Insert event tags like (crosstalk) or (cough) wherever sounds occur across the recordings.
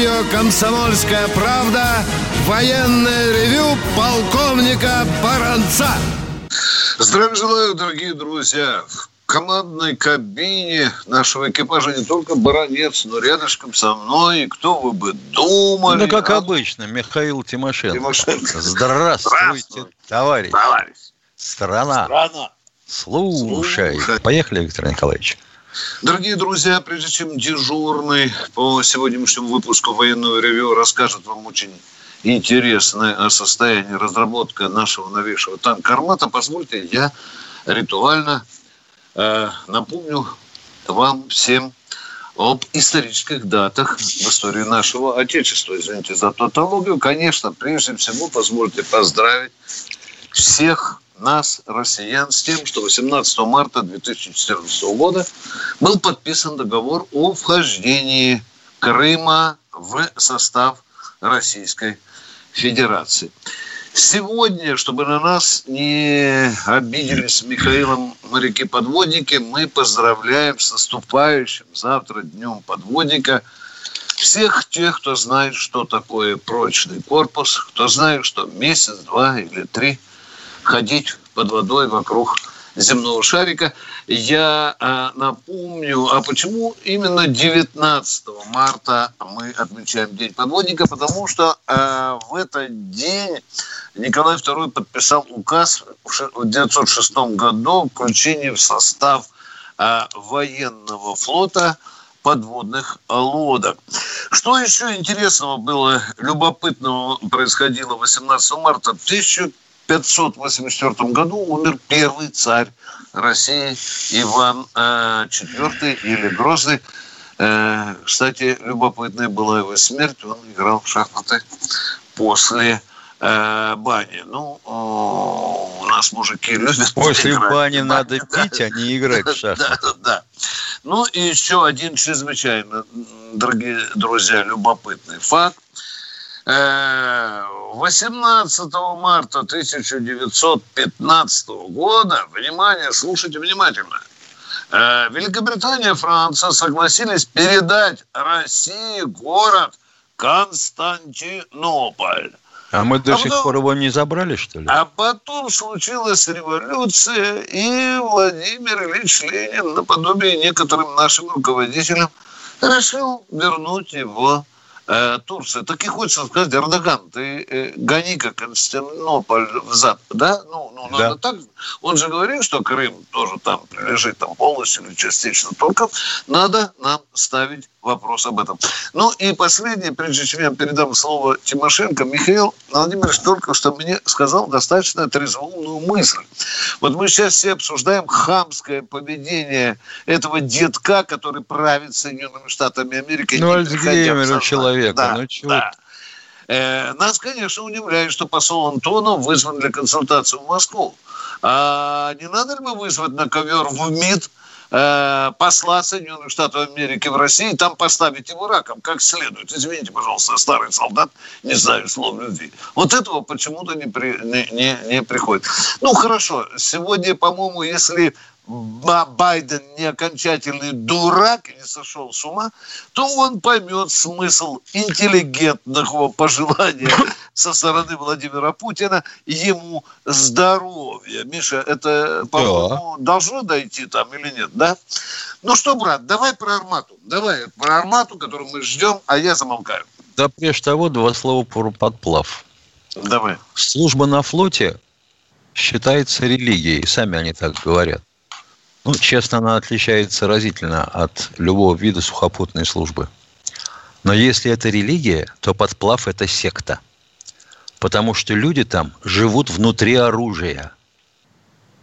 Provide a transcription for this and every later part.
Радио «Комсомольская правда» военное ревю полковника Баранца. Здравия желаю, дорогие друзья. В командной кабине нашего экипажа не только баронец, но рядышком со мной. кто вы бы думали? Ну, как а? обычно, Михаил Тимошенко. Тимошенко. Здравствуйте, Здравствуй. товарищ. Товарищ. Страна. Страна. Слушай. Слушай. Поехали, Виктор Николаевич. Дорогие друзья, прежде чем дежурный по сегодняшнему выпуску военного ревю расскажет вам очень интересное о состоянии разработка нашего новейшего танка «Армата», позвольте, я ритуально э, напомню вам всем об исторических датах в истории нашего Отечества. Извините за тавтологию. Конечно, прежде всего, позвольте поздравить всех нас, россиян, с тем, что 18 марта 2014 года был подписан договор о вхождении Крыма в состав Российской Федерации. Сегодня, чтобы на нас не обиделись с Михаилом моряки-подводники, мы поздравляем с наступающим завтра днем подводника всех тех, кто знает, что такое прочный корпус, кто знает, что месяц, два или три ходить под водой вокруг земного шарика. Я э, напомню, а почему именно 19 марта мы отмечаем День подводника? Потому что э, в этот день Николай II подписал указ в 1906 году о включении в состав э, военного флота подводных лодок. Что еще интересного было, любопытного происходило 18 марта 1000 1584 году умер первый царь России Иван IV э, или Грозный. Э, кстати, любопытная была его смерть. Он играл в шахматы после э, бани. Ну, у нас мужики любят После играть. бани надо пить, а не играть в (laughs) шахматы. Да, да. Ну и еще один чрезвычайно, дорогие друзья, любопытный факт. 18 марта 1915 года, внимание, слушайте внимательно, э, Великобритания и Франция согласились передать России город Константинополь. А мы до а сих потом, пор его не забрали, что ли? А потом случилась революция, и Владимир Ильич Ленин, наподобие некоторым нашим руководителям, решил вернуть его э, Турция. Так и хочется сказать, Эрдоган, ты э, гони-ка Константинополь в зад, да? Ну, ну надо да. так. Он же говорил, что Крым тоже там прилежит там полностью или частично. Только надо нам ставить вопрос об этом. Ну и последнее, прежде чем я передам слово Тимошенко, Михаил Владимирович только что мне сказал достаточно трезвоумную мысль. Вот мы сейчас все обсуждаем хамское поведение этого детка, который правит Соединенными Штатами Америки. Ну, Альцгеймер человека. Да, ну, чего да. Э, нас, конечно, удивляет, что посол Антонов вызван для консультации в Москву. А не надо ли бы вызвать на ковер в МИД э, посла Соединенных Штатов Америки в России, там поставить его раком как следует. Извините, пожалуйста, старый солдат, не знаю слов любви. Вот этого почему-то не, при, не, не, не приходит. Ну, хорошо, сегодня, по-моему, если Байден не окончательный дурак и не сошел с ума, то он поймет смысл интеллигентного пожелания со стороны Владимира Путина ему здоровья. Миша, это, по-моему, да. должно дойти там или нет, да? Ну что, брат, давай про Армату. Давай про Армату, которую мы ждем, а я замолкаю. Да прежде того, два слова про подплав. Давай. Служба на флоте считается религией, сами они так говорят. Ну, честно, она отличается разительно от любого вида сухопутной службы. Но если это религия, то подплав – это секта. Потому что люди там живут внутри оружия.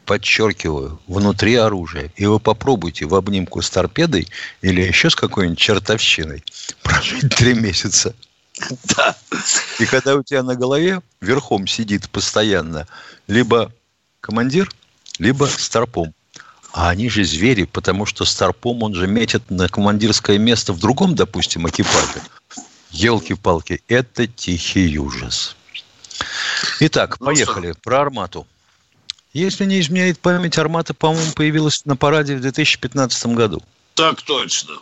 Подчеркиваю, внутри оружия. И вы попробуйте в обнимку с торпедой или еще с какой-нибудь чертовщиной прожить три месяца. Да. И когда у тебя на голове верхом сидит постоянно либо командир, либо старпом. А они же звери, потому что старпом, он же метит на командирское место в другом, допустим, экипаже. Елки-палки, это тихий ужас. Итак, ну поехали. Что? Про армату. Если не изменяет память, армата, по-моему, появилась на параде в 2015 году. Так точно.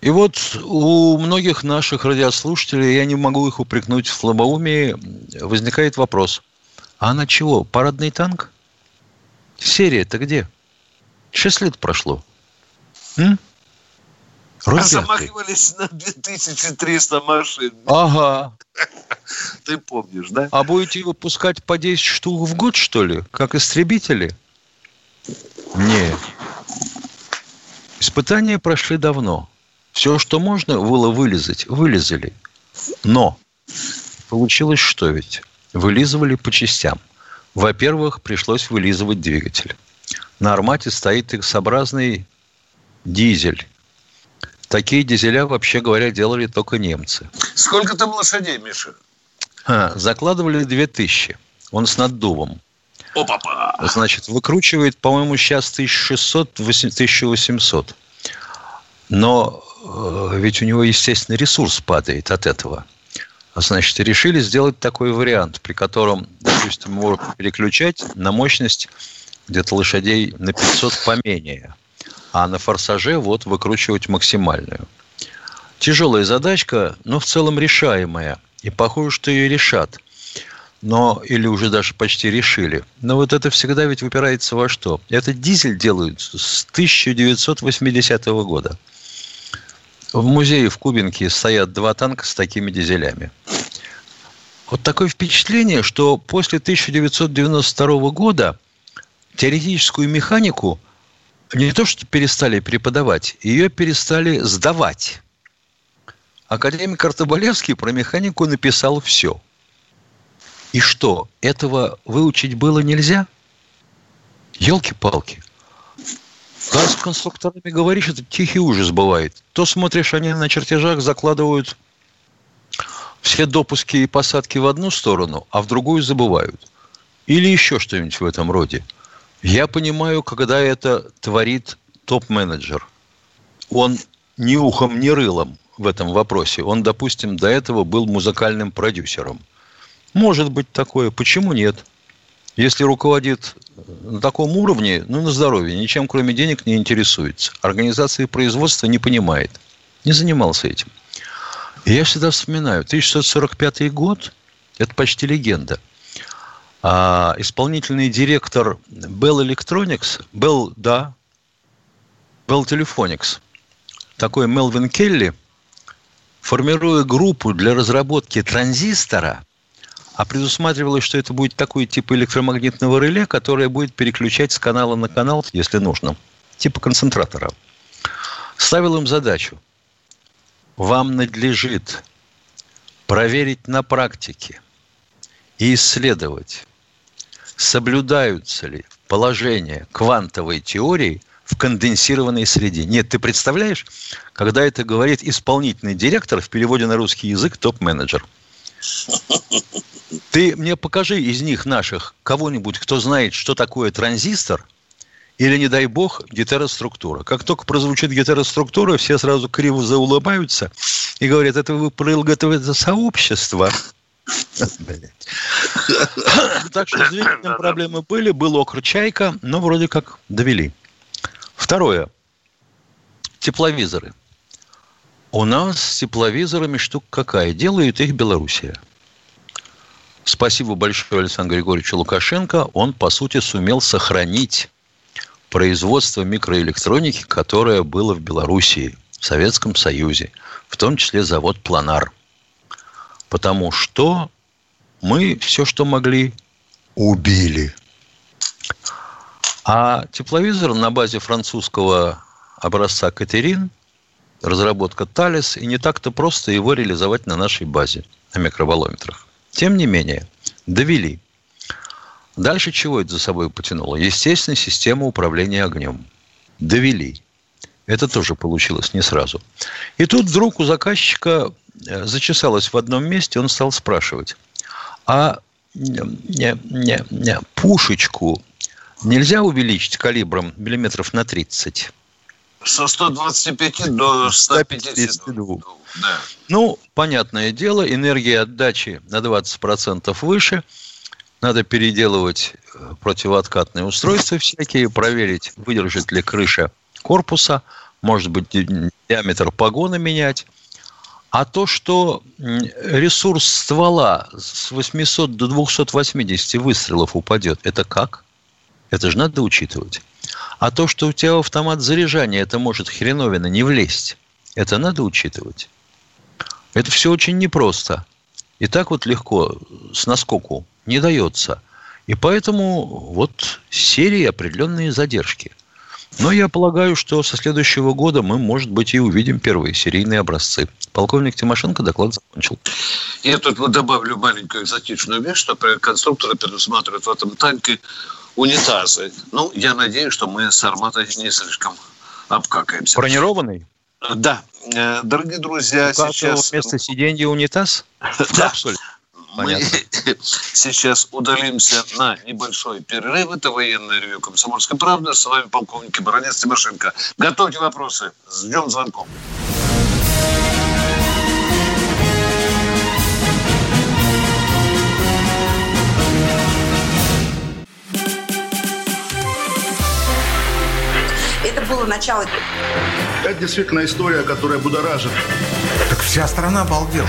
И вот у многих наших радиослушателей, я не могу их упрекнуть в слабоумии, возникает вопрос. А на чего? Парадный танк? Серия-то где? Шесть лет прошло. М? А замахивались на 2300 машин. Ага. (laughs) Ты помнишь, да? А будете выпускать по 10 штук в год, что ли? Как истребители? Нет. Испытания прошли давно. Все, что можно было вылезать, вылезали. Но получилось что ведь? Вылизывали по частям. Во-первых, пришлось вылизывать двигатель. На «Армате» стоит X-образный дизель. Такие дизеля, вообще говоря, делали только немцы. Сколько там лошадей, Миша? А, закладывали 2000. Он с наддувом. Опа-па! Значит, выкручивает, по-моему, сейчас 1600-1800. Но э, ведь у него, естественно, ресурс падает от этого. Значит, решили сделать такой вариант, при котором, допустим, его переключать на мощность где-то лошадей на 500 поменее, а на форсаже вот выкручивать максимальную. Тяжелая задачка, но в целом решаемая. И похоже, что ее решат. Но, или уже даже почти решили. Но вот это всегда ведь выпирается во что? Этот дизель делают с 1980 года. В музее в Кубинке стоят два танка с такими дизелями. Вот такое впечатление, что после 1992 года теоретическую механику не то что перестали преподавать, ее перестали сдавать. Академик Артобалевский про механику написал все. И что, этого выучить было нельзя? Елки-палки. Когда с конструкторами говоришь, это тихий ужас бывает. То смотришь, они на чертежах закладывают все допуски и посадки в одну сторону, а в другую забывают. Или еще что-нибудь в этом роде. Я понимаю, когда это творит топ-менеджер. Он ни ухом, ни рылом в этом вопросе. Он, допустим, до этого был музыкальным продюсером. Может быть такое. Почему нет? Если руководит на таком уровне, ну, на здоровье, ничем кроме денег не интересуется. Организации производства не понимает. Не занимался этим. И я всегда вспоминаю, 1645 год – это почти легенда. А исполнительный директор Bell Electronics, Bell, да, Bell Telephonics, такой Мелвин Келли, формируя группу для разработки транзистора – а предусматривалось, что это будет такой тип электромагнитного реле, которое будет переключать с канала на канал, если нужно, типа концентратора. Ставил им задачу. Вам надлежит проверить на практике и исследовать, соблюдаются ли положения квантовой теории в конденсированной среде. Нет, ты представляешь, когда это говорит исполнительный директор в переводе на русский язык топ-менеджер – ты мне покажи из них наших кого-нибудь, кто знает, что такое транзистор, или, не дай бог, гетероструктура. Как только прозвучит гетероструктура, все сразу криво заулыбаются и говорят, это вы про ЛГТВ сообщество. (laughs) Так что с двигателем проблемы были. Был окр «Чайка», но вроде как довели. Второе. Тепловизоры. У нас с тепловизорами штука какая? Делает их Белоруссия. Спасибо большое Александру Григорьевичу Лукашенко. Он, по сути, сумел сохранить производство микроэлектроники, которое было в Белоруссии, в Советском Союзе, в том числе завод «Планар». Потому что мы все, что могли, убили. А тепловизор на базе французского образца «Катерин» – разработка Талис, и не так-то просто его реализовать на нашей базе, на микроволометрах. Тем не менее, довели. Дальше чего это за собой потянуло? Естественно, система управления огнем. Довели. Это тоже получилось не сразу. И тут вдруг у заказчика зачесалось в одном месте, он стал спрашивать, а не, не, не, пушечку нельзя увеличить калибром миллиметров на 30? Со 125 до 152. Да. Ну, понятное дело, энергия отдачи на 20% выше. Надо переделывать э, противооткатные устройства всякие, проверить, выдержит ли крыша корпуса, может быть, диаметр погона менять. А то, что ресурс ствола с 800 до 280 выстрелов упадет, это как? Это же надо учитывать. А то, что у тебя автомат заряжания это может хреновина не влезть, это надо учитывать. Это все очень непросто. И так вот легко с наскоку не дается. И поэтому вот серии определенные задержки – но я полагаю, что со следующего года мы, может быть, и увидим первые серийные образцы. Полковник Тимошенко доклад закончил. Я тут добавлю маленькую экзотичную вещь, что конструкторы предусматривают в этом танке унитазы. Ну, я надеюсь, что мы с арматой не слишком обкакаемся. Бронированный? Да. Э, дорогие друзья, У сейчас... вместо сиденья унитаз? (laughs) Да. Абсолютно. Мы (laughs) сейчас удалимся на небольшой перерыв. Это военное ревю «Комсомольской правды». С вами полковник Баранец Тимошенко. Готовьте вопросы. Ждем звонков. Это было начало. Это действительно история, которая будоражит. Так вся страна обалдела.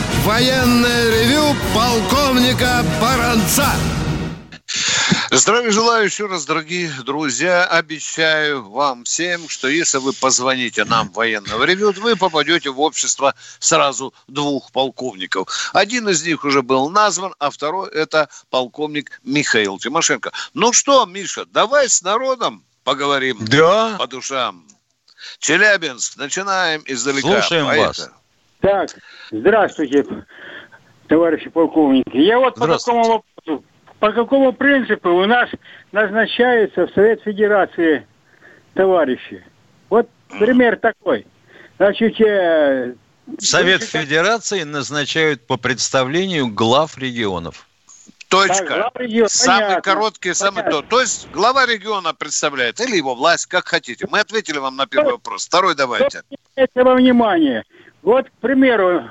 военное ревю полковника Баранца. Здравия желаю еще раз, дорогие друзья. Обещаю вам всем, что если вы позвоните нам в военное ревю, вы попадете в общество сразу двух полковников. Один из них уже был назван, а второй это полковник Михаил Тимошенко. Ну что, Миша, давай с народом поговорим да. по душам. Челябинск, начинаем издалека. Слушаем Поэтому. вас. Так, здравствуйте, товарищи полковники. Я вот по какому вопросу, по какому принципу у нас назначаются в Совет Федерации товарищи? Вот пример такой. Значит, э, Совет Федерации назначают по представлению глав регионов. Точка. Так, региона, самый понятно, короткий, самый то. То есть глава региона представляет, или его власть, как хотите. Мы ответили вам на первый вопрос. Второй давайте. Этого внимания. Вот, к примеру,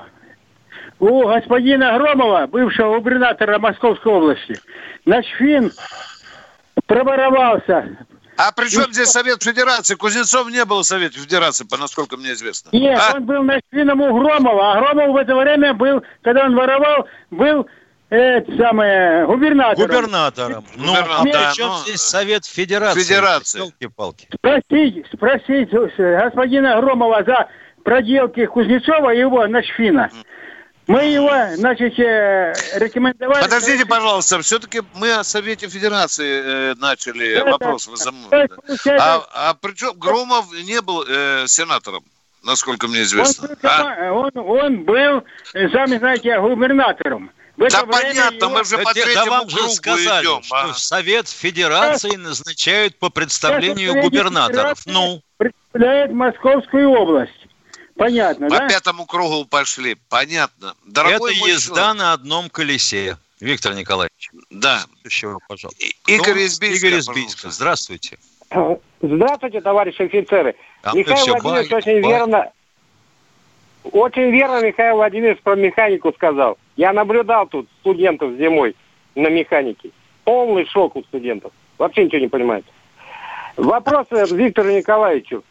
у господина Громова, бывшего губернатора Московской области, Начфин проворовался. А при чем здесь Совет Федерации? Кузнецов не был в Совете Федерации, по насколько мне известно. Нет, а? он был Начфином у Громова, а Громов в это время был, когда он воровал, был это самое, губернатором. Губернатором. Ну, а при чем но... здесь Совет Федерации? Федерации. Палки. Спросить, спросить господина Громова за проделки Кузнецова и его Начфина. Мы его, значит, э, рекомендовали... Подождите, пожалуйста, все-таки мы о Совете Федерации э, начали да, вопрос. Да, да. А, а причем Громов не был э, сенатором, насколько мне известно. Он, а? он, он был, сами знаете, губернатором. Да понятно, его... мы же по третьему да вам же сказали, идем, что а? Совет Федерации назначают по представлению губернаторов. Ну? Представляет Московскую область. Понятно, По да? пятому кругу пошли. Понятно. Дорогой Это езда человек. на одном колесе. Виктор Николаевич. Да. Еще, пожалуйста. Игорь из Бийска. Игорь из Бийска. Здравствуйте. Здравствуйте, товарищи офицеры. Там Михаил Владимирович бай, очень бай. верно, очень верно Михаил Владимирович про механику сказал. Я наблюдал тут студентов зимой на механике. Полный шок у студентов. Вообще ничего не понимают. Вопрос Виктору Николаевичу.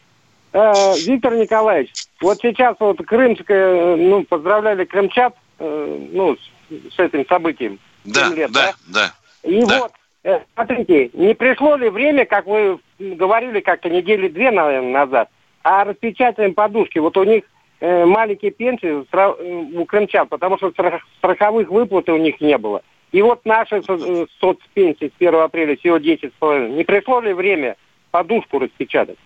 Э, Виктор Николаевич, вот сейчас вот крымская, ну, поздравляли крымчат, э, ну, с, с этим событием. Да, лет, да, да, да. И да. вот, э, смотрите, не пришло ли время, как вы говорили как-то недели две, наверное, назад, а распечатаем подушки. Вот у них э, маленькие пенсии у крымчан, потому что страховых выплат у них не было. И вот наши э, соцпенсии с 1 апреля всего 10,5. Не пришло ли время подушку распечатать?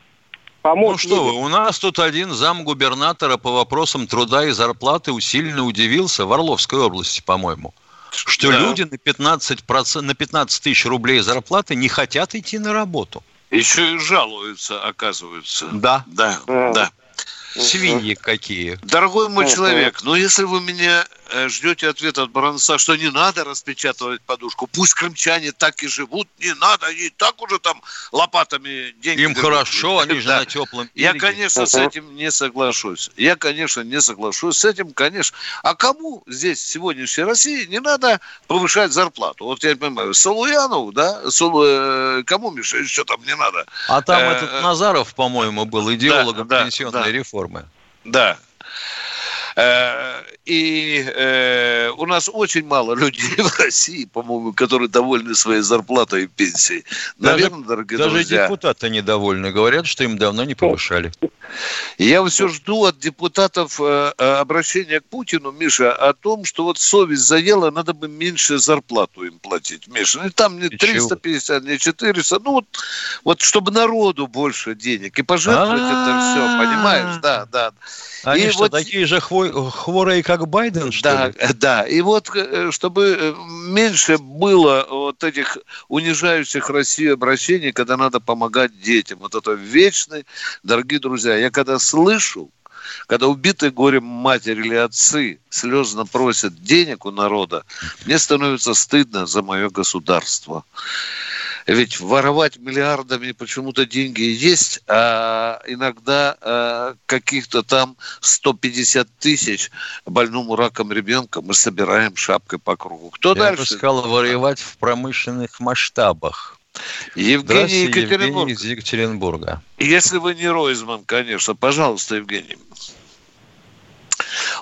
Помочь ну что людям? вы, у нас тут один зам губернатора по вопросам труда и зарплаты усиленно удивился в Орловской области, по-моему, что да. люди на 15, на 15 тысяч рублей зарплаты не хотят идти на работу. Еще и жалуются, оказывается. Да. Да, да. да. Свиньи какие. Дорогой мой человек, ну если вы меня ждете ответа от Баранца, что не надо распечатывать подушку. Пусть крымчане так и живут, не надо, они так уже там лопатами деньги... Им берут. хорошо, они же (laughs) да. на теплом береге. Я, конечно, с этим не соглашусь. Я, конечно, не соглашусь с этим, конечно. А кому здесь, в сегодняшней России, не надо повышать зарплату? Вот я понимаю, Салуянову, да? Салу... Э, кому, Миша, еще там не надо? А там э, этот Назаров, по-моему, был идеологом да, пенсионной да, реформы. Да, Э, и э, у нас очень мало людей (laughs) в России, по-моему, которые довольны своей зарплатой и пенсией. Наверное, даже, дорогие даже друзья. депутаты недовольны, говорят, что им давно не повышали. Я все жду от депутатов э, обращения к Путину, Миша, о том, что вот совесть заела, надо бы меньше зарплату им платить, Миша. И там не 350, не 400, ну вот, вот чтобы народу больше денег. И пожертвовать это все, понимаешь? Да, да. Они что, такие же хвой хворые, как Байден, что да, ли? Да, и вот э, чтобы э, меньше было вот этих унижающих Россию обращений, когда надо помогать детям. Вот это вечный, дорогие друзья, я когда слышу, когда убитые горем матери или отцы слезно просят денег у народа, мне становится стыдно за мое государство. Ведь воровать миллиардами почему-то деньги есть, а иногда а, каких-то там 150 тысяч больному раком ребенка мы собираем шапкой по кругу. Кто Я дальше? Я бы сказал, воровать в промышленных масштабах. Евгений Екатеринбург. Евгений из Екатеринбурга. Если вы не Ройзман, конечно, пожалуйста, Евгений.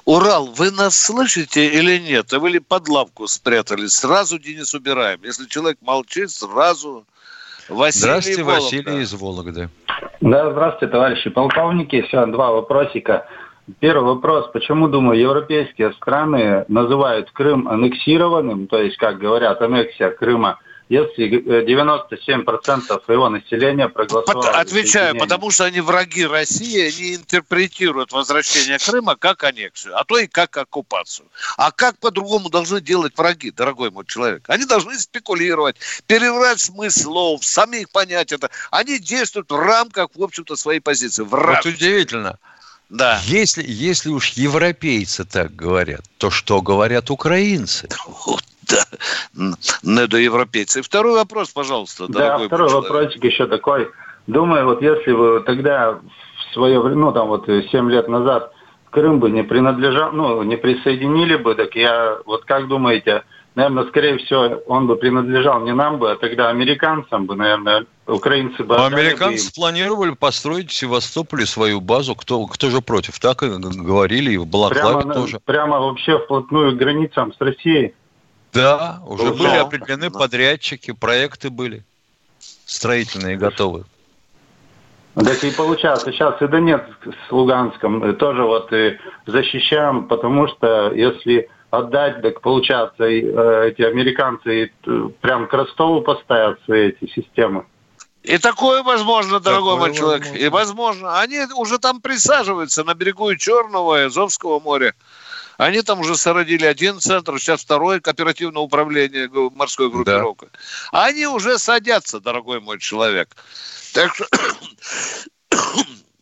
Урал, вы нас слышите или нет? А вы ли под лавку спрятались? Сразу Денис убираем. Если человек молчит, сразу Василий Здравствуйте, Вологда. Василий из Вологды. Да, здравствуйте, товарищи полковники. Все, два вопросика. Первый вопрос. Почему, думаю, европейские страны называют Крым аннексированным, то есть, как говорят, аннексия Крыма – если 97% своего населения проголосовало... Отвечаю, потому что они враги России, они интерпретируют возвращение Крыма как аннексию, а то и как оккупацию. А как по-другому должны делать враги, дорогой мой человек? Они должны спекулировать, переврать смысл слов, самих понять это. Они действуют в рамках, в общем-то, своей позиции. В рамках. Вот удивительно. Да. Если, если уж европейцы так говорят, то что говорят украинцы? Да, недоевропейцы. Второй вопрос, пожалуйста, Да, второй человек. вопросик еще такой. Думаю, вот если бы тогда в свое время, ну там вот 7 лет назад Крым бы не принадлежал, ну не присоединили бы, так я, вот как думаете, наверное, скорее всего, он бы принадлежал не нам бы, а тогда американцам бы, наверное, украинцы бы... А американцы бы планировали построить в Севастополе свою базу. Кто, кто же против? Так и говорили, и в Балаклаве прямо, тоже. Прямо вообще вплотную к границам с Россией. Да, уже ну, были определены да. подрядчики, проекты были строительные готовы. Так и получается, сейчас и Донецк с Луганском э, тоже вот и защищаем, потому что если отдать, так получается, э, эти американцы э, прям к Ростову поставят свои эти системы. И такое возможно, дорогой такое мой человек. Возможно. И возможно. Они уже там присаживаются на берегу Черного и Азовского моря. Они там уже сородили один центр, сейчас второе кооперативное управление морской группировкой. Да. Они уже садятся, дорогой мой человек. Так что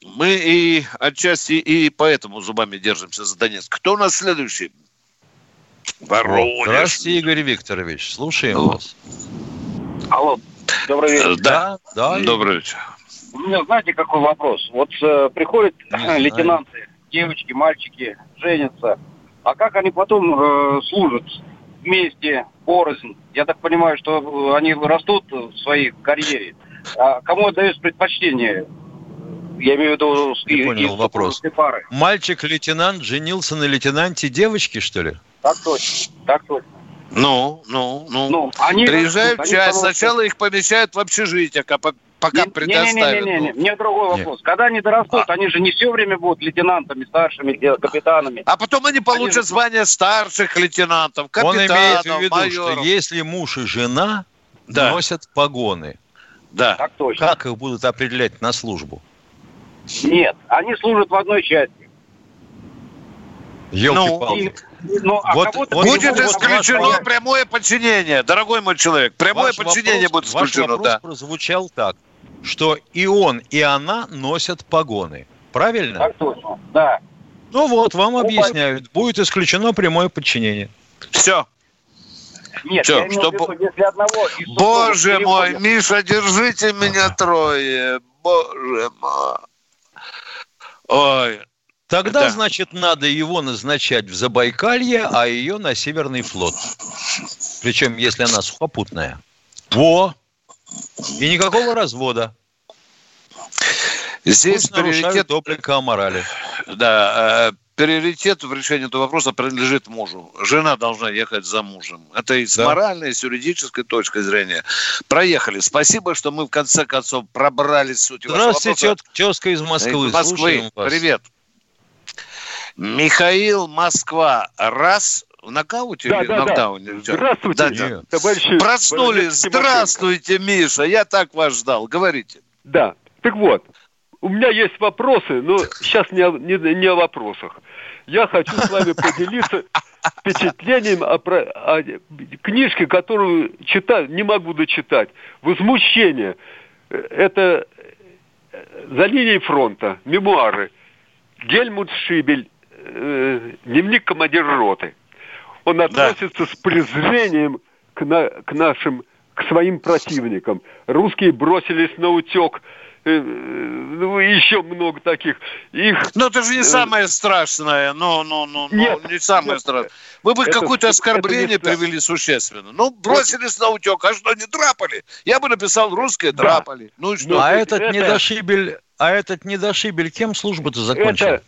мы и отчасти и поэтому зубами держимся за Донецк. Кто у нас следующий? Воронеж. Здравствуйте, Игорь Викторович. Слушаем ну. вас. Алло, добрый вечер. Да, да. Добрый вечер. У меня, знаете, какой вопрос? Вот э, приходят лейтенанты, девочки, мальчики, женятся, а как они потом э, служат вместе, порознь? Я так понимаю, что они растут в своей карьере. А кому отдают предпочтение? Я имею в виду Не понял вопрос. Пары. Мальчик-лейтенант женился на лейтенанте девочки, что ли? Так точно, так точно. Ну, ну, ну. ну они Приезжают в часть, сначала их помещают в общежитие, пока не, предоставят. Не, не, не, не, не, мне другой вопрос. Нет. Когда они дорастут, а... они же не все время будут лейтенантами, старшими, капитанами. А потом они получат они... звание старших лейтенантов, капитанов, Он имеет в виду, майоров. что если муж и жена да. носят погоны, да. так точно. как их будут определять на службу? Нет, они служат в одной части. Елки-палки. Ну, ну, а вот, вот будет исключено вот прямое подчинение, дорогой мой человек. Прямое ваш подчинение вопрос, будет исключено. Ваш вопрос да. прозвучал так, что и он, и она носят погоны. Правильно? Так точно, да. Ну вот, вам объясняют, будет исключено прямое подчинение. Все. Нет, Все, я чтобы... виду, если одного Боже мой, Миша, держите меня трое. Боже мой. Ой, Тогда, да. значит, надо его назначать в Забайкалье, а ее на Северный флот. Причем, если она сухопутная. Во! И никакого развода. Здесь Пусть приоритет облика о морали. Да, э, приоритет в решении этого вопроса принадлежит мужу. Жена должна ехать за мужем. Это и с да. моральной, и с юридической точки зрения. Проехали. Спасибо, что мы в конце концов пробрались в суть Здравствуйте, вашего вопроса. тезка из Москвы. Из Москвы. Привет. Михаил Москва. Раз в нокауте да, или да, нокдауне? Да. Здравствуйте, да, товарищи. Проснулись. Здравствуйте, Миша. Я так вас ждал. Говорите. Да. Так вот, у меня есть вопросы, но сейчас не, не, не о вопросах. Я хочу с вами поделиться (laughs) впечатлением о, о книжке, которую читаю, не могу дочитать. «Возмущение». Это «За линией фронта», мемуары. Гельмут Шибель э, дневник командира роты. Он относится да. с презрением к, на, к нашим, к своим противникам. Русские бросились на утек э, ну, еще много таких. Их, но это же не э, самое страшное. Но, но, но, нет, не самое нет, страшное. Вы бы какое-то оскорбление это привели существенно. Ну, бросились на утек, а что, не драпали? Я бы написал русские драпали. Да. Ну и что? А этот это... недошибель, а этот недошибель кем службу-то закончил? Это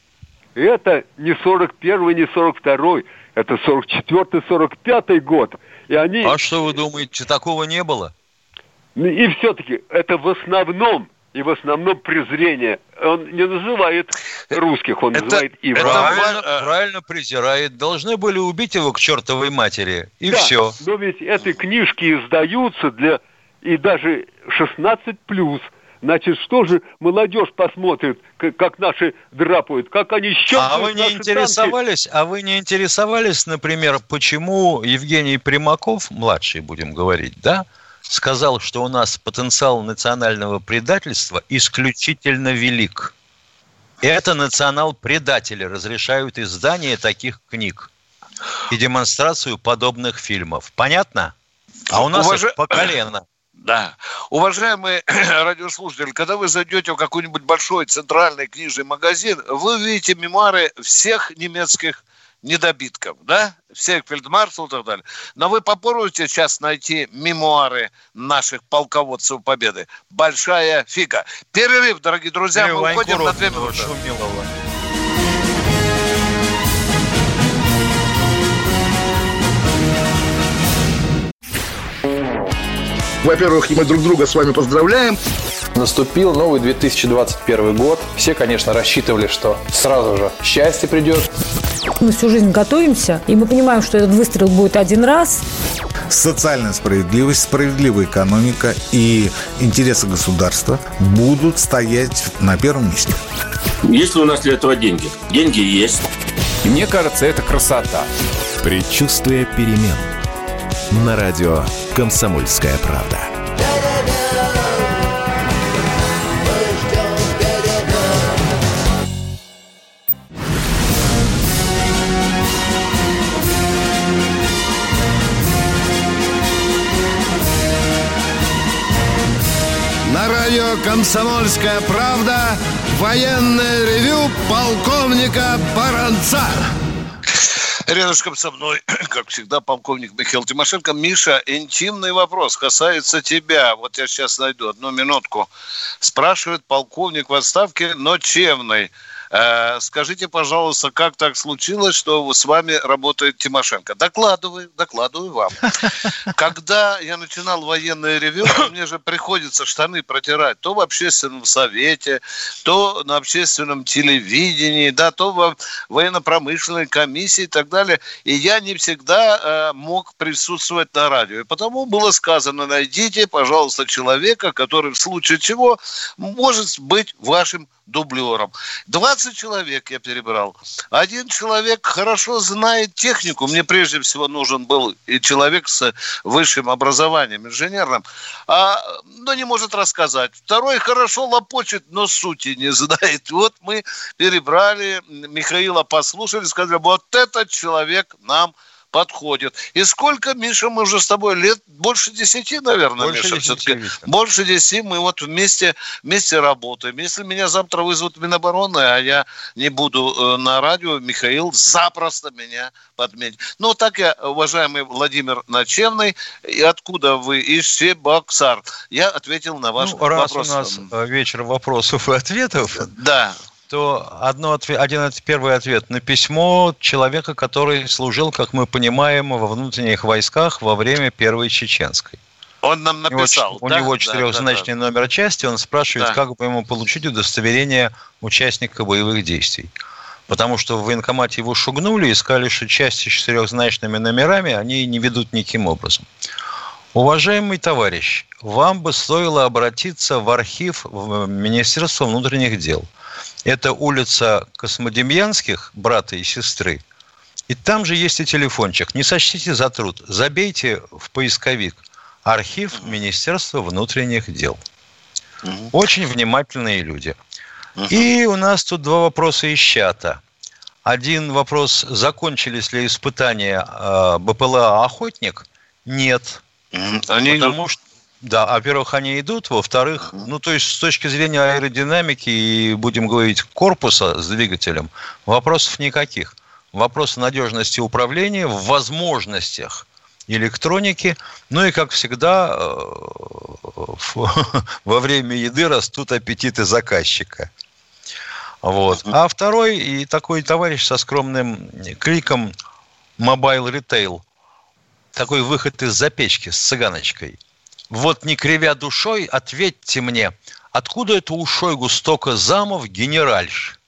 это не 41-й, не 42-й, это 44-й, 45-й год. И они... А что вы думаете, такого не было? Ну, и все-таки это в основном и в основном презрение. Он не называет русских, он это, называет и правильно, правильно презирает. Должны были убить его к чертовой матери, и да, все. Но ведь эти книжки издаются для и даже 16 плюс. Значит, что же молодежь посмотрит, как наши драпают, как они щелкают А вы не интересовались, танки? а вы не интересовались, например, почему Евгений Примаков, младший, будем говорить, да, сказал, что у нас потенциал национального предательства исключительно велик. И это национал-предатели разрешают издание таких книг и демонстрацию подобных фильмов. Понятно? А у нас Уваж... по колено. Да. Уважаемые (clears throat) радиослушатели, когда вы зайдете в какой-нибудь большой центральный книжный магазин, вы увидите мемуары всех немецких недобитков, да, всех фельдмаршалов и так далее. Но вы попробуйте сейчас найти мемуары наших полководцев Победы. Большая фига. Перерыв, дорогие друзья, мы уходим на две минуты. Во-первых, мы друг друга с вами поздравляем. Наступил новый 2021 год. Все, конечно, рассчитывали, что сразу же счастье придет. Мы всю жизнь готовимся, и мы понимаем, что этот выстрел будет один раз. Социальная справедливость, справедливая экономика и интересы государства будут стоять на первом месте. Есть ли у нас для этого деньги? Деньги есть. Мне кажется, это красота. Предчувствие перемен. На радио «Комсомольская правда». На радио «Комсомольская правда» военное ревю полковника Баранца. Рядышком со мной, (clears throat) как всегда, полковник Михаил Тимошенко. Миша, интимный вопрос касается тебя. Вот я сейчас найду одну минутку. Спрашивает полковник в отставке, но чемный. Скажите, пожалуйста, как так случилось, что с вами работает Тимошенко? Докладываю, докладываю вам. (laughs) Когда я начинал военное ревю, мне же приходится штаны протирать то в общественном совете, то на общественном телевидении, да, то в военно-промышленной комиссии и так далее. И я не всегда э, мог присутствовать на радио. И потому было сказано, найдите, пожалуйста, человека, который в случае чего может быть вашим дублером. 20 человек я перебрал. Один человек хорошо знает технику. Мне прежде всего нужен был и человек с высшим образованием, инженерным, а, но не может рассказать. Второй хорошо лопочет, но сути не знает. Вот мы перебрали, Михаила послушали, сказали, вот этот человек нам подходит. И сколько, Миша, мы уже с тобой лет? Больше десяти, наверное, Больше Миша, 10, все-таки. Виктор. Больше десяти мы вот вместе, вместе работаем. Если меня завтра вызовут в Минобороны, а я не буду э, на радио, Михаил запросто меня подметит. Ну, так я, уважаемый Владимир Начевный, и откуда вы? Из Чебоксар. Я ответил на ваш Ну, раз вопрос. у нас э, вечер вопросов и ответов, Да. То одно один первый ответ на письмо человека, который служил, как мы понимаем, во внутренних войсках во время Первой Чеченской. Он нам У него написал. У да? него Да, четырехзначный да, номер части, он спрашивает, Да. как бы ему получить удостоверение участника боевых действий. Потому что в военкомате его шугнули и сказали, что части с четырехзначными номерами они не ведут никаким образом. Уважаемый товарищ, вам бы стоило обратиться в архив в Министерства внутренних дел. Это улица Космодемьянских, брата и сестры. И там же есть и телефончик. Не сочтите за труд. Забейте в поисковик архив Министерства внутренних дел. Очень внимательные люди. И у нас тут два вопроса из чата. Один вопрос, закончились ли испытания э, БПЛА «Охотник»? Нет. Они Потому что, да, во-первых, они идут, во-вторых, ну, то есть с точки зрения аэродинамики и, будем говорить, корпуса с двигателем, вопросов никаких. Вопрос надежности управления, в возможностях электроники, ну и, как всегда, э, (laughs) во время еды растут аппетиты заказчика. Вот. А второй, и такой товарищ со скромным кликом Mobile Retail, такой выход из запечки с цыганочкой. Вот не кривя душой, ответьте мне, откуда это у Шойгу столько замов генеральш?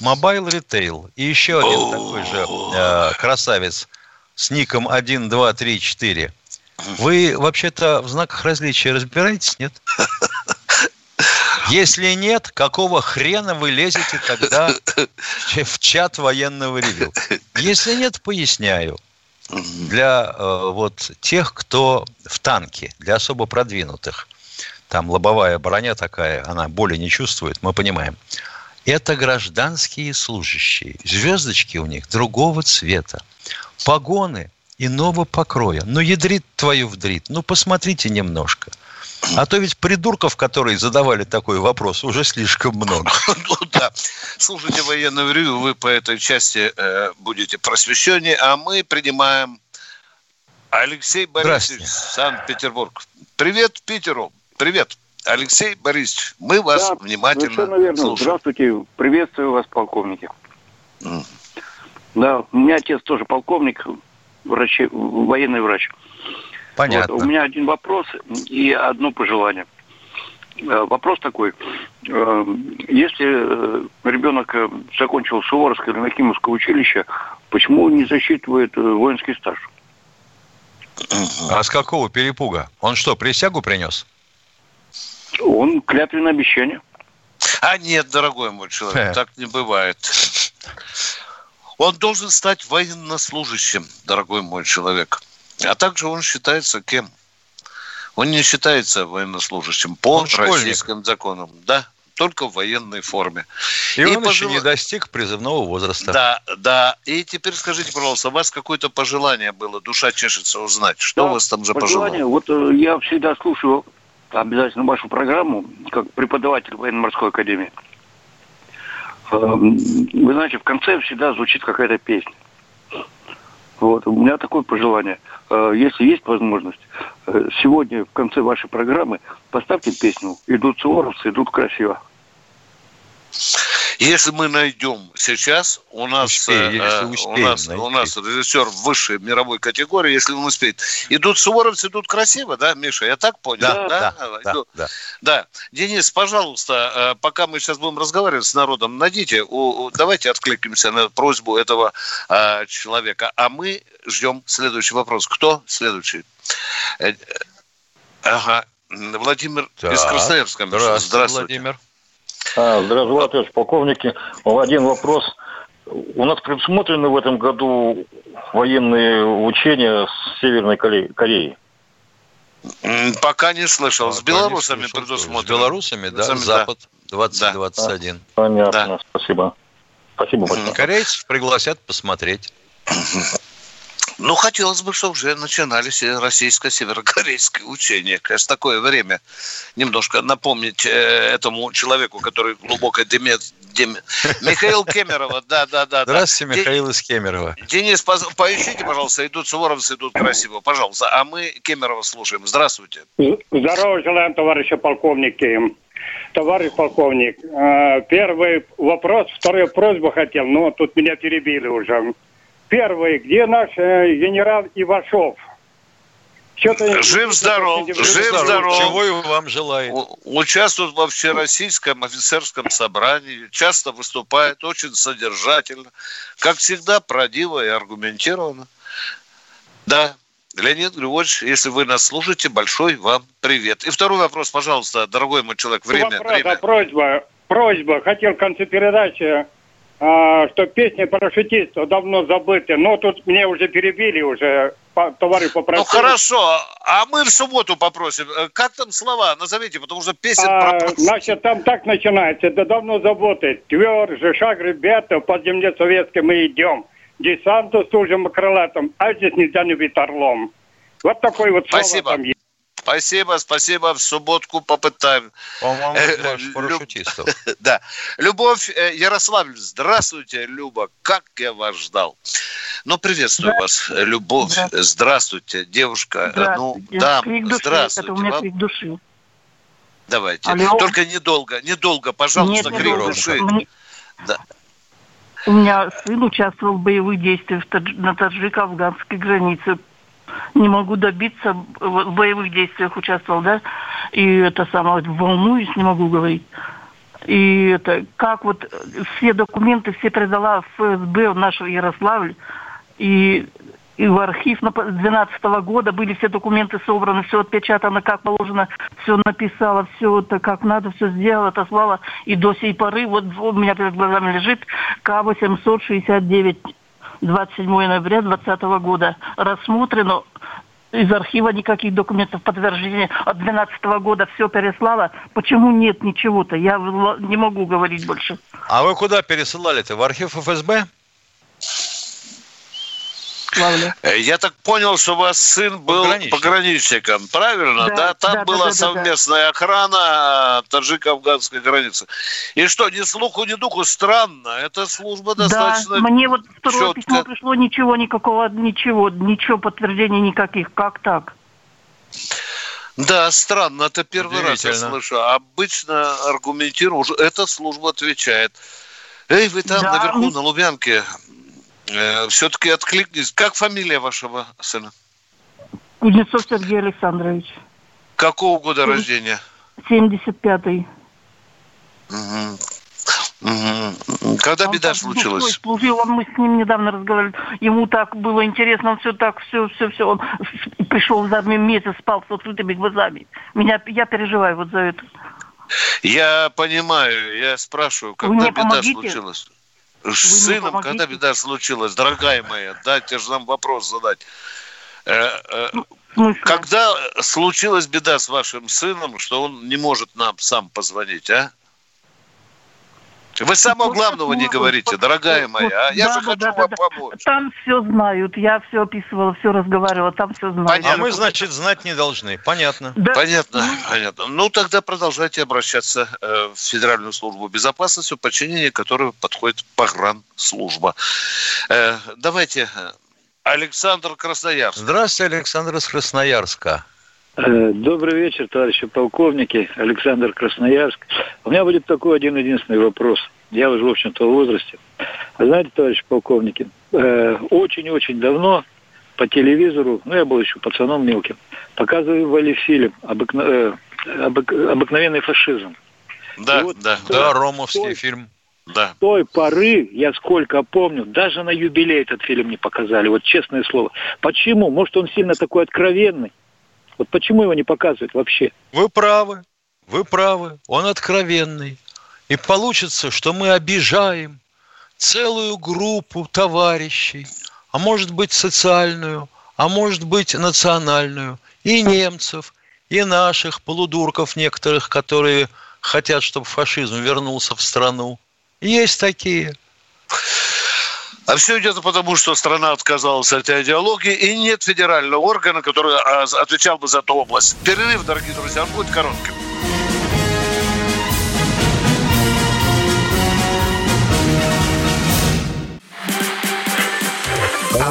Mobile Retail. И еще один такой же э, красавец с ником 1, 2, 3, 4. Вы вообще-то в знаках различия разбираетесь, нет? Если нет, какого хрена вы лезете тогда в чат военного ревю? Если нет, поясняю. Для э, вот тех, кто в танке, для особо продвинутых, там лобовая броня такая, она боли не чувствует, мы понимаем. Это гражданские служащие. Звездочки у них другого цвета. Погоны иного покроя. Ну, ядрит твою вдрит. Ну, посмотрите немножко. А то ведь придурков, которые задавали такой вопрос, уже слишком много. (laughs) Ну да. Слушайте военное ревю, вы по этой части э, будете просвещеннее, а мы принимаем Алексей Борисович, Санкт-Петербург. Привет Питеру. Привет. Алексей Борисович, мы вас Да, внимательно верно. слушаем. Здравствуйте. Приветствую вас, полковники. Да, у меня отец тоже полковник, врач, военный врач. Понятно. Вот, у меня один вопрос и одно пожелание. Э, Вопрос такой. Э, Если э, ребенок закончил Суворовское или Нахимовское училище, почему не засчитывает воинский стаж? А с какого перепуга? Он что, присягу принес? Он клятвенное обещание. А нет, дорогой мой человек, так не бывает. Он должен стать военнослужащим, дорогой мой человек. А также он считается кем? Он не считается военнослужащим по Он школьник. российским законам. Да, только в военной форме. И, он пожела- еще не достиг призывного возраста. Да, да. И теперь скажите, пожалуйста, у вас какое-то пожелание было, душа чешется узнать, что Да, у вас там за пожелание. пожелание? Вот э, я всегда слушаю обязательно вашу программу, как преподаватель военно-морской академии. Э, Вы знаете, в конце всегда звучит какая-то песня. Вот, у меня такое пожелание. Э, Если есть возможность, э, сегодня в конце вашей программы поставьте песню «Идут суворовцы, идут красиво». Если мы найдем сейчас, у нас, успеем, э, у, нас у нас режиссер высшей мировой категории, если он успеет. Идут суворовцы, идут красиво, да, Миша? Я так понял? Да, да, да. Да, да. да. Денис, пожалуйста, э, пока мы сейчас будем разговаривать с народом, найдите, у, давайте откликнемся на просьбу этого э, человека. А мы ждем следующий вопрос. Кто следующий? Э, ага. Владимир так. из Красноярска. Здравствуйте, Здравствуйте. Владимир. А, здравствуйте, товарищ полковники. Один вопрос. У нас предусмотрены в этом году военные учения с Северной Кореей? Пока не слышал. Пока с белорусами предусмотрено. С белорусами, да, Запад, Запад 2021. Да. Понятно, да. спасибо. Спасибо большое. Корейцев пригласят посмотреть. (laughs) Ну, хотелось бы, чтобы уже начинались российско-северокорейские учения. Конечно, такое время немножко напомнить э, этому человеку, который глубоко деме... деме... Михаил Кемерова, да-да-да. Здравствуйте, Михаил из Кемерово. Денис, поищите, пожалуйста, идут суворовцы, идут красиво, пожалуйста. А мы Кемерова слушаем. Здравствуйте. Здорово желаем, товарищи полковники. Товарищ полковник, э, первый вопрос, вторую просьбу хотел, но тут меня перебили уже. Первый, где наш э, генерал Ивашов? Жив-здоров, жив-здоров. Чего и вам желаю. Участвует во всероссийском офицерском собрании, часто выступает, очень содержательно. Как всегда, правдиво и аргументированно. Да, Леонид Григорьевич, если вы нас слушаете, большой вам привет. И второй вопрос, пожалуйста, дорогой мой человек, время. Вопрос, время. просьба, просьба. Хотел в конце передачи а, что песни парашютистов давно забыты. Но тут мне уже перебили, уже товарищ попросил. Ну хорошо, а мы в субботу попросим. Э, как там слова? Назовите, потому что песен а, про... Значит, там так начинается. Это давно заботы. Тверже шаг, ребята, по земле советской мы идем. Десанту служим крылатым, а здесь нельзя не быть орлом. Вот такой вот Спасибо. там есть. Спасибо, спасибо. В субботку попытаем. По-моему, э, парашютистов. (laughs) Да. Любовь э, Ярославль. Здравствуйте, Люба. Как я вас ждал. Ну, приветствую вас, Любовь. Здравствуйте, здравствуйте девушка. Здравствуйте. Ну, да, здравствуйте. Это у меня крик души. Давайте. Алло. Только недолго, недолго, пожалуйста, Нет, крик души. Мне... Да. У меня сын участвовал в боевых действиях на таджико-афганской границе не могу добиться, в боевых действиях участвовал, да, и это самое, волнуюсь, не могу говорить. И это, как вот все документы все передала в ФСБ в наш Ярославль, и, и в архив 2012 года были все документы собраны, все отпечатано, как положено, все написала, все это как надо, все сделала, отослала, и до сей поры, вот у меня перед глазами лежит К-869 27 ноября 2020 года. Рассмотрено из архива никаких документов подтверждения от 2012 года все переслала. Почему нет ничего-то? Я не могу говорить больше. А вы куда пересылали-то? В архив ФСБ? Славля. Э, я так понял, что у вас сын был Пограничник. пограничником, правильно? Да, да? там да, была да, совместная да. охрана таджико-афганской границы. И что, ни слуху, ни духу, странно, эта служба достаточно Да, мне вот второе четко... письмо пришло, ничего, никакого, ничего, ничего, подтверждений никаких, как так? Да, странно, это первый раз я слышу. Обычно аргументирую, эта служба отвечает. Эй, вы там да, наверху, на Лубянке, все-таки откликнись. Как фамилия вашего сына? Кузнецов Сергей Александрович. Какого года рождения? 75-й. Угу. Угу. Когда он беда случилась? Служил, он, мы с ним недавно разговаривали. Ему так было интересно, он все так, все, все, все. Он пришел за месяц, спал с открытыми глазами. Меня, я переживаю вот за это. Я понимаю, я спрашиваю, когда беда помогите? случилась. С сыном, когда беда случилась, дорогая моя, дайте же нам вопрос задать. Э, э, ну, когда случилась беда с вашим сыном, что он не может нам сам позвонить, а? Вы самого главного не говорите, дорогая моя. А? Я да, же да, хочу да, вам да. помочь. Там все знают. Я все описывала, все разговаривала, там все знают. Понятно. А мы, значит, знать не должны. Понятно. Да. Понятно, понятно. Ну, тогда продолжайте обращаться э, в Федеральную службу безопасности, подчинение которой подходит погранслужба. Э, давайте, Александр Красноярск. Здравствуйте, Александр из Красноярска. Э, добрый вечер, товарищи полковники. Александр Красноярск. У меня будет такой один единственный вопрос. Я уже, в общем-то, в возрасте. А знаете, товарищ полковники, э, очень-очень давно по телевизору, ну, я был еще пацаном мелким, показывали фильм обыкно, э, обык, «Обыкновенный фашизм». Да, вот да. Да, ромовский той, фильм. Да. С той поры, я сколько помню, даже на юбилей этот фильм не показали, вот честное слово. Почему? Может, он сильно такой откровенный? Вот почему его не показывают вообще? Вы правы, вы правы, он откровенный. И получится, что мы обижаем целую группу товарищей, а может быть социальную, а может быть национальную, и немцев, и наших полудурков некоторых, которые хотят, чтобы фашизм вернулся в страну. Есть такие. А все идет потому, что страна отказалась от идеологии, и нет федерального органа, который а, отвечал бы за эту область. Перерыв, дорогие друзья, он будет коротким.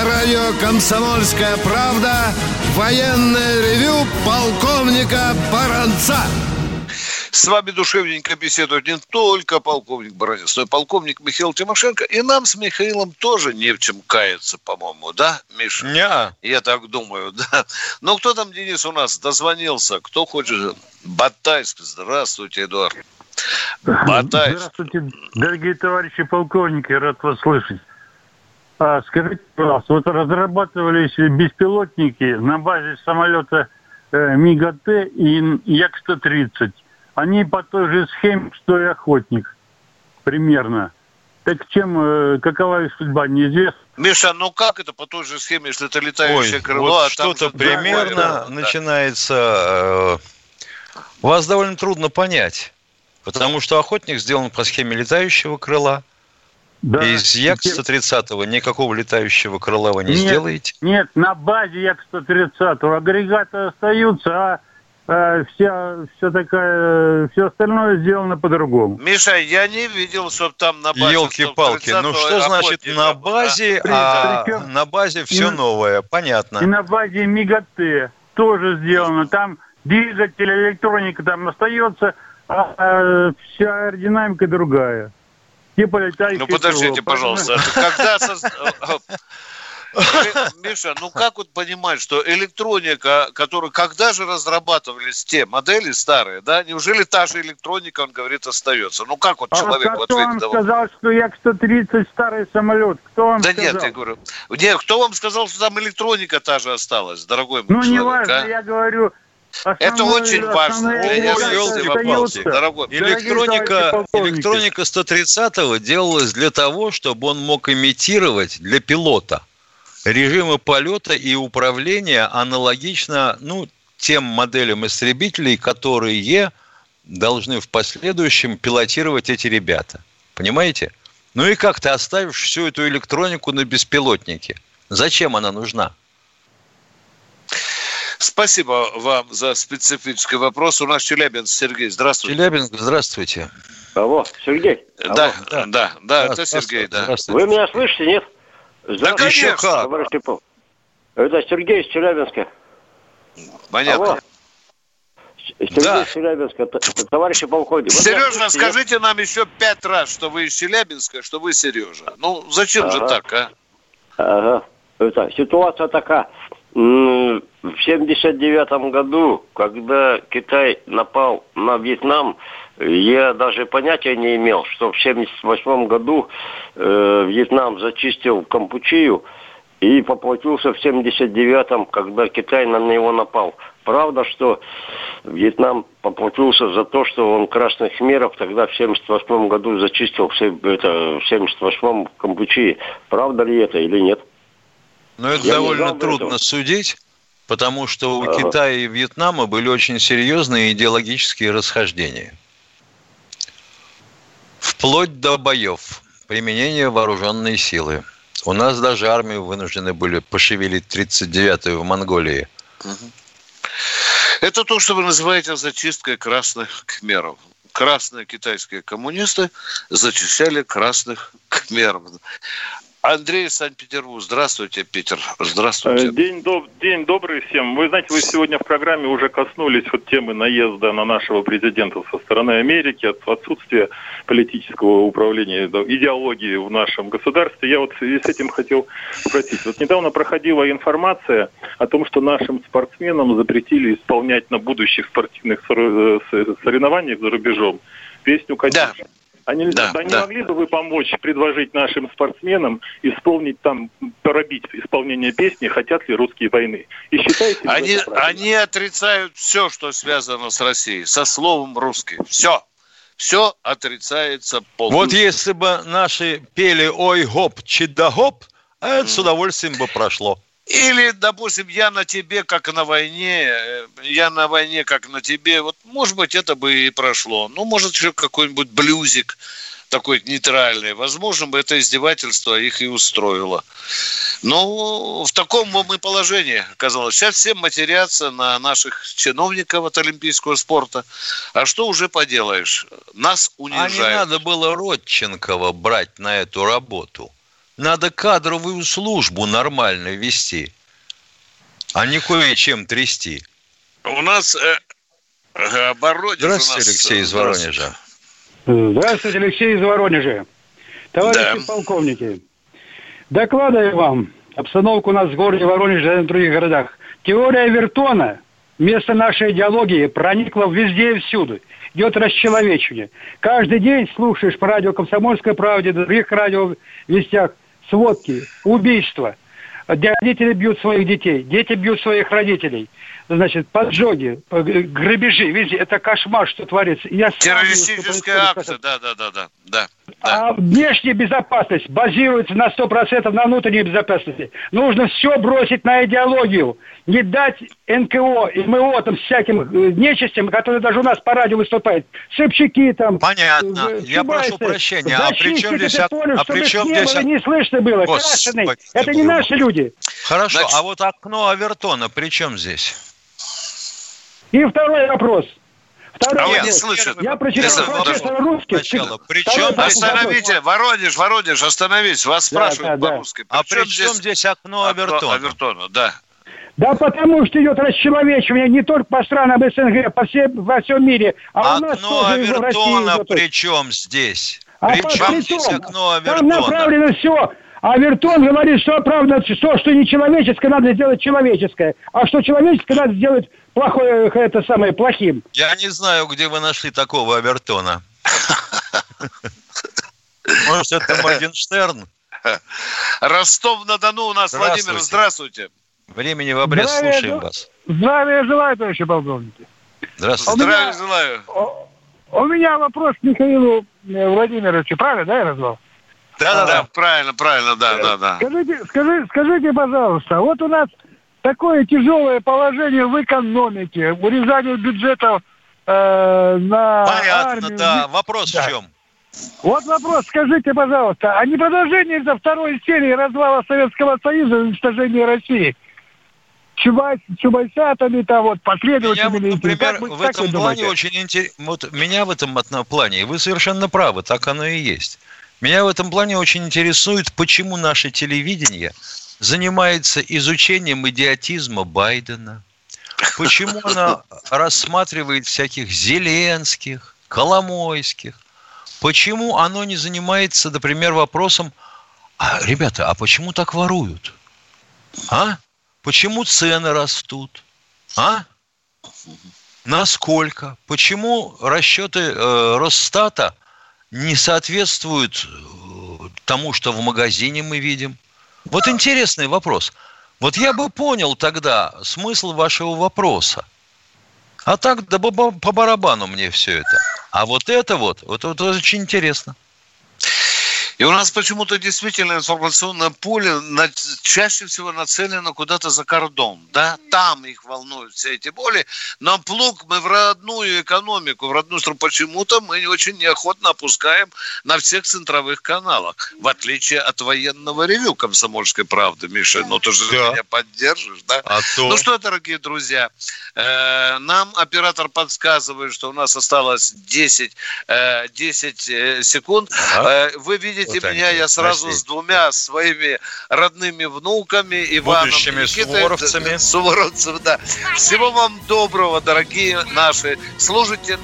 На радио «Комсомольская правда» военное ревю полковника Баранца. С вами душевненько беседует не только полковник Баранец, но и полковник Михаил Тимошенко. И нам с Михаилом тоже не в чем каяться, по-моему, да, Миша? Не. Я так думаю, (laughs) да. Ну, кто там, Денис, у нас дозвонился? Кто хочет? Батайск. Здравствуйте, Эдуард. (laughs) Батайск. Здравствуйте, дорогие товарищи полковники, рад вас слышать. А, скажите, пожалуйста, вот разрабатывались беспилотники на базе самолета э, МиГ-Т и Як-130. Они по той же схеме, что и охотник. Примерно. Так чем, э, какова их судьба, неизвестно. Миша, ну как это по той же схеме, если это летающее Ой, крыло? Вот а что-то примерно да, начинается... Э, вас довольно трудно понять. Потому что охотник сделан по схеме летающего крыла. Да. Из Як-130 никакого летающего крыла вы не нет, сделаете? Нет, на базе Як-130 агрегаты остаются, а э, вся, вся такая, все остальное сделано по-другому. Миша, я не видел, чтобы там на базе Елки-палки, ну что значит на базе, а, а на базе все и, новое, понятно. И на базе МиГАТЭ тоже сделано. Там двигатель, электроника там остается, а, а вся аэродинамика другая. Типа ну подождите, пожалуйста, когда Миша, ну как вот понимать, что электроника, которую когда же разрабатывались те модели старые, да, неужели та же электроника, он говорит, остается? Ну как вот человек а в кто вам давал? сказал, что Як-130 старый самолет? Кто вам да сказал? нет, я говорю, нет, кто вам сказал, что там электроника та же осталась, дорогой ну, мой человек? Ну не важно, а? я говорю, это очень важно для неизвестности, дорогой. Электроника, электроника 130-го делалась для того, чтобы он мог имитировать для пилота режимы полета и управления аналогично ну, тем моделям истребителей, которые должны в последующем пилотировать эти ребята. Понимаете? Ну и как ты оставишь всю эту электронику на беспилотнике? Зачем она нужна? Спасибо вам за специфический вопрос. У нас Челябинск. Сергей, здравствуйте. Челябинск, здравствуйте. Алло, Сергей. Да, Алло. да, да, это Сергей, да. Вы меня слышите, нет? Да, конечно. Товарищ Типов. Это Сергей из Челябинска. Понятно. Алло. Сергей да. из Челябинска, товарищи полковник. Сережа, скажите нам еще пять раз, что вы из Челябинска, что вы Сережа. Ну, зачем ага. же так, а? Ага. Это, ситуация такая. В 79 году, когда Китай напал на Вьетнам, я даже понятия не имел, что в 78 году э, Вьетнам зачистил Кампучию и поплатился в 79-м, когда Китай на него напал. Правда, что Вьетнам поплатился за то, что он красных хмеров тогда в 78 году зачистил все, это, в 78-м Кампучии. Правда ли это или нет? Но это Я довольно трудно этого. судить, потому что у Ага. Китая и Вьетнама были очень серьезные идеологические расхождения. Вплоть до боев, применения вооруженной силы. У нас даже армию вынуждены были пошевелить 39-ю в Монголии. Это то, что вы называете зачисткой красных кхмеров. Красные китайские коммунисты зачищали красных кхмеров. Андрей из Санкт-Петербург. Здравствуйте, Питер. Здравствуйте. Э, День, доб- день добрый всем. Вы знаете, вы сегодня в программе уже коснулись вот темы наезда на нашего президента со стороны Америки, от отсутствия политического управления, да, идеологии в нашем государстве. Я вот в связи с этим хотел спросить. Вот недавно проходила информация о том, что нашим спортсменам запретили исполнять на будущих спортивных э, соревнованиях за рубежом песню «Катюша». Они, Да, да, не да. могли бы вы помочь предложить нашим спортсменам исполнить там, пробить исполнение песни «Хотят ли русские войны»? И считаете Они, они отрицают все, что связано с Россией, со словом русский. Все. Все отрицается полностью. Вот если бы наши пели «Ой, гоп, чида гоп», а это с удовольствием бы прошло. Или, допустим, я на тебе, как на войне, э, я на войне, как на тебе. Вот, может быть, это бы и прошло. Ну, может, еще какой-нибудь блюзик такой нейтральный. Возможно, бы это издевательство их и устроило. Но в таком мы положении оказалось. Сейчас все матерятся на наших чиновников от олимпийского спорта. А что уже поделаешь? Нас А не унижают. надо было Родченкова брать на эту работу. Надо кадровую службу нормально вести, а не кое-чем трясти. У нас э, у Здравствуйте, нас, Алексей э, из Воронежа. Здравствуйте, Алексей из Воронежа. Товарищи Да. полковники, докладываю вам обстановку у нас в городе Воронеже и в других городах. Теория Вертона вместо нашей идеологии проникла везде и всюду. Идет расчеловечивание. Каждый день слушаешь по радио «Комсомольской правде», других радио вестях сводки, убийства. Родители бьют своих детей, дети бьют своих родителей. Значит, поджоги, грабежи, везде. Это кошмар, что творится. Я происходит акция, да, да, да, да, да. А внешняя безопасность базируется на 100% на внутренней безопасности. Нужно все бросить на идеологию. Не дать НКО и МО там всяким э, нечистям, которые даже у нас по радио выступают. Шепчаки там. Понятно. э, Я прошу прощения. А при чем здесь... это поле, А при чем не здесь... было, не слышно было. Господи. Это не наши люди. Хорошо, а вот окно Авертона при чем здесь? И второй вопрос. Второй А не слышите? Я прочитал профессора русских. Сначала. При Второй чем вопрос. здесь... Остановите, Воронеж, Воронеж, остановись. Вас Да, спрашивают да, да. по-русски. А при чем здесь окно Авертона? Авертона, да. Да потому что идет расчеловечивание не только по странам СНГ, по все, во всем мире, а у нас Окно тоже в России Авертона идет. при чем здесь? А При чем здесь окно Там Авертона? направлено все. А Авертон говорит, что оправдано, что, что нечеловеческое, надо сделать человеческое. А что человеческое, надо сделать плохое, это самое, плохим. Я не знаю, где вы нашли такого Авертона. (laughs) Может, это Моргенштерн? Ростов-на-Дону у нас Здравствуйте. Владимир. Здравствуйте. Времени в обрез, Здравия слушаем вас. Здравия желаю, товарищи полковники. Здравствуйте. Здравия желаю. У меня вопрос к Михаилу э, Владимировичу. Правильно, да, я назвал? Да, да, да, правильно, правильно, да, да, да. Скажите, скажи, скажите, пожалуйста, вот у нас такое тяжелое положение в экономике, урезание бюджетов э, на Понятно, армию. да. Вопрос Да. в чем? Вот вопрос, скажите, пожалуйста, а не продолжение за второй серии развала Советского Союза и уничтожения России? Чубайс, чубайсатами, там вот, последователями. Меня, вот, например, Как в этом плане думаете? очень интересно. Вот меня в этом плане, вы совершенно правы, так оно и есть. Меня в этом плане очень интересует, почему наше телевидение занимается изучением идиотизма Байдена, почему оно рассматривает всяких Зеленских, Коломойских, почему оно не занимается, например, вопросом, а, ребята, а почему так воруют? А? Почему цены растут? А? Насколько? Почему расчеты э, Росстата не соответствуют э, тому, что в магазине мы видим? Вот интересный вопрос. Вот я бы понял тогда смысл вашего вопроса. А так, да по, барабану мне все это. А вот это вот, вот это очень интересно. И у нас почему-то действительно информационное поле на, чаще всего нацелено куда-то за кордон. Да? Там их волнуют все эти боли. Но плуг мы в родную экономику, в родную страну почему-то мы очень неохотно опускаем на всех центровых каналах. В отличие от военного ревю комсомольской правды, Миша. Ну ты же да. меня поддержишь, да? А то... Ну что, дорогие друзья, э, нам оператор подсказывает, что у нас осталось 10, э, 10 э, секунд. А? Э, вы видите вот меня, я сразу Прости. с двумя своими родными внуками, Иваном Будущими Никитой, суворовцами. (laughs) Суворовцев, да. Всего вам доброго, дорогие наши. Служите